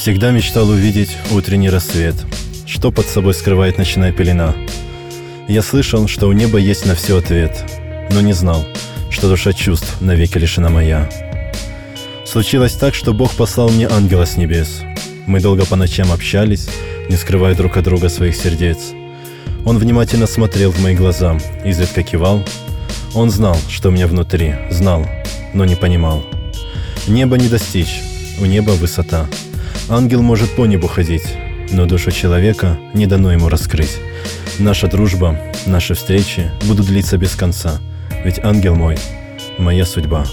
Всегда мечтал увидеть утренний рассвет. Что под собой скрывает ночная пелена? Я слышал, что у неба есть на все ответ, но не знал, что душа чувств навеки лишена моя. Случилось так, что Бог послал мне ангела с небес. Мы долго по ночам общались, не скрывая друг от друга своих сердец. Он внимательно смотрел в мои глаза, изредка кивал. Он знал, что у меня внутри, знал, но не понимал. Небо не достичь, у неба высота. Ангел может по небу ходить, но душу человека не дано ему раскрыть. Наша дружба, наши встречи будут длиться без конца, ведь ангел мой – моя судьба.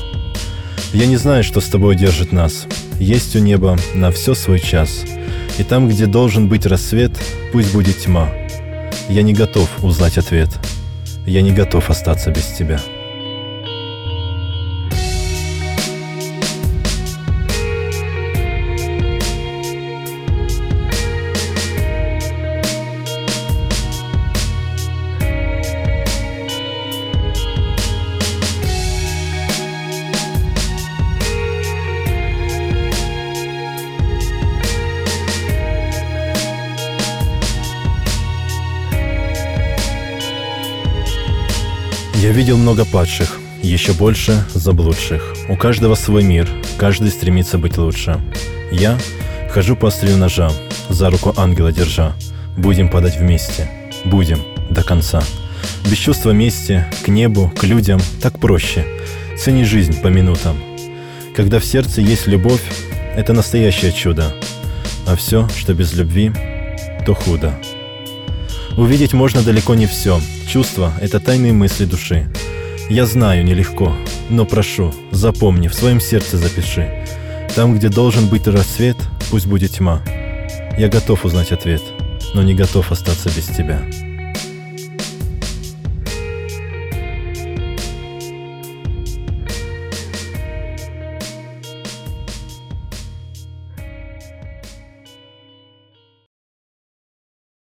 Я не знаю, что с тобой держит нас. Есть у неба на все свой час. И там, где должен быть рассвет, пусть будет тьма. Я не готов узнать ответ. Я не готов остаться без тебя. Я видел много падших, еще больше заблудших. У каждого свой мир, каждый стремится быть лучше. Я хожу по острию ножа, за руку ангела держа. Будем падать вместе, будем до конца. Без чувства мести, к небу, к людям так проще. Цени жизнь по минутам. Когда в сердце есть любовь, это настоящее чудо. А все, что без любви, то худо. Увидеть можно далеко не все. Чувства — это тайные мысли души. Я знаю, нелегко, но прошу, запомни, в своем сердце запиши. Там, где должен быть рассвет, пусть будет тьма. Я готов узнать ответ, но не готов остаться без тебя.